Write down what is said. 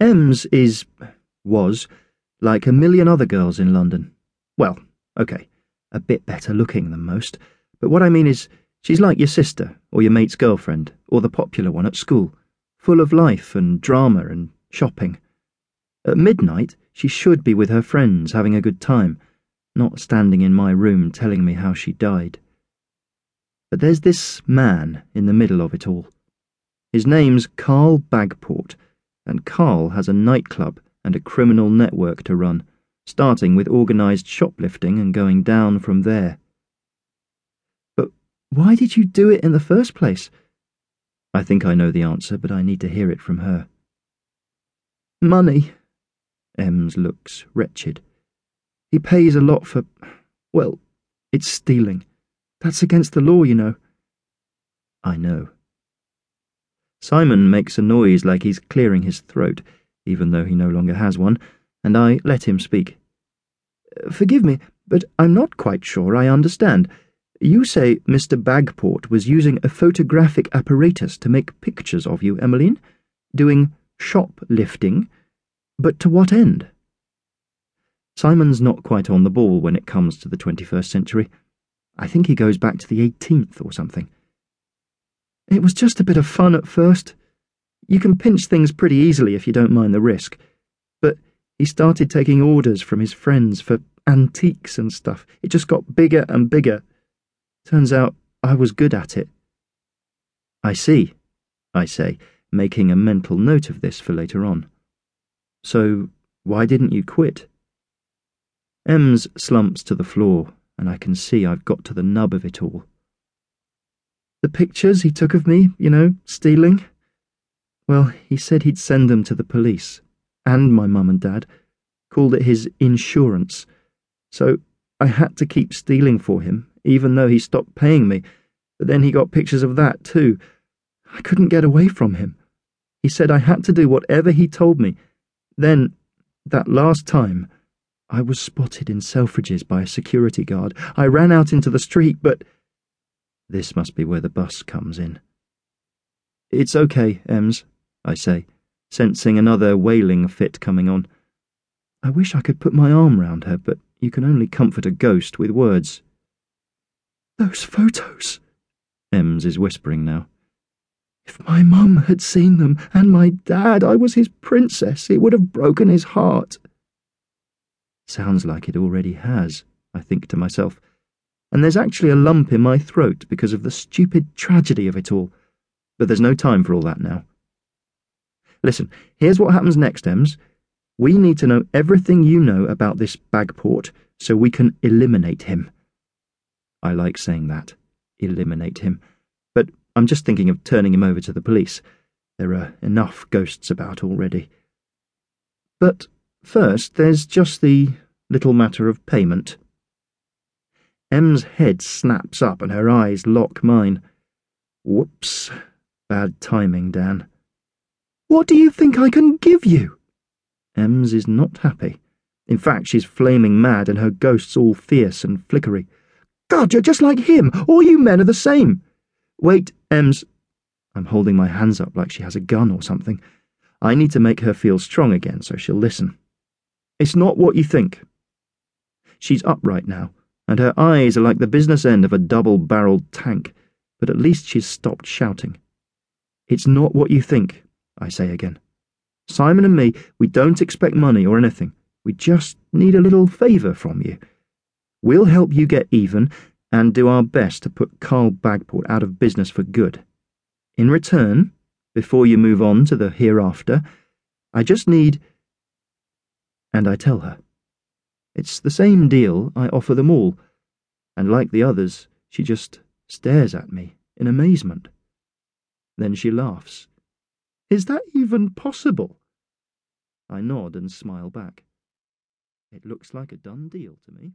Ems is, was, like a million other girls in London. Well, okay, a bit better looking than most, but what I mean is, she's like your sister, or your mate's girlfriend, or the popular one at school, full of life and drama and shopping. At midnight, she should be with her friends having a good time, not standing in my room telling me how she died. But there's this man in the middle of it all. His name's Carl Bagport and Carl has a nightclub and a criminal network to run, starting with organised shoplifting and going down from there. But why did you do it in the first place? I think I know the answer, but I need to hear it from her. Money. Ems looks wretched. He pays a lot for. Well, it's stealing. That's against the law, you know. I know. Simon makes a noise like he's clearing his throat, even though he no longer has one, and I let him speak. Forgive me, but I'm not quite sure I understand. You say Mr. Bagport was using a photographic apparatus to make pictures of you, Emmeline? Doing shoplifting? But to what end? Simon's not quite on the ball when it comes to the 21st century. I think he goes back to the 18th or something. It was just a bit of fun at first. You can pinch things pretty easily if you don't mind the risk. But he started taking orders from his friends for antiques and stuff. It just got bigger and bigger. Turns out I was good at it. I see, I say, making a mental note of this for later on. So, why didn't you quit? Ems slumps to the floor, and I can see I've got to the nub of it all. The pictures he took of me, you know, stealing? Well, he said he'd send them to the police, and my mum and dad, called it his insurance. So I had to keep stealing for him, even though he stopped paying me. But then he got pictures of that, too. I couldn't get away from him. He said I had to do whatever he told me. Then, that last time, I was spotted in Selfridges by a security guard. I ran out into the street, but. This must be where the bus comes in. It's okay, Ems, I say, sensing another wailing fit coming on. I wish I could put my arm round her, but you can only comfort a ghost with words. Those photos, Ems is whispering now. If my mum had seen them, and my dad, I was his princess, it would have broken his heart. Sounds like it already has, I think to myself and there's actually a lump in my throat because of the stupid tragedy of it all. But there's no time for all that now. Listen, here's what happens next, Ems. We need to know everything you know about this Bagport so we can eliminate him. I like saying that, eliminate him, but I'm just thinking of turning him over to the police. There are enough ghosts about already. But first, there's just the little matter of payment. Em's head snaps up and her eyes lock mine. Whoops. Bad timing, Dan. What do you think I can give you? Ems is not happy. In fact, she's flaming mad and her ghost's all fierce and flickery. God, you're just like him. All you men are the same. Wait, Ems. I'm holding my hands up like she has a gun or something. I need to make her feel strong again so she'll listen. It's not what you think. She's upright now and her eyes are like the business end of a double-barreled tank, but at least she's stopped shouting. It's not what you think, I say again. Simon and me, we don't expect money or anything. We just need a little favour from you. We'll help you get even and do our best to put Carl Bagport out of business for good. In return, before you move on to the hereafter, I just need... And I tell her. It's the same deal I offer them all, and like the others, she just stares at me in amazement. Then she laughs. Is that even possible? I nod and smile back. It looks like a done deal to me.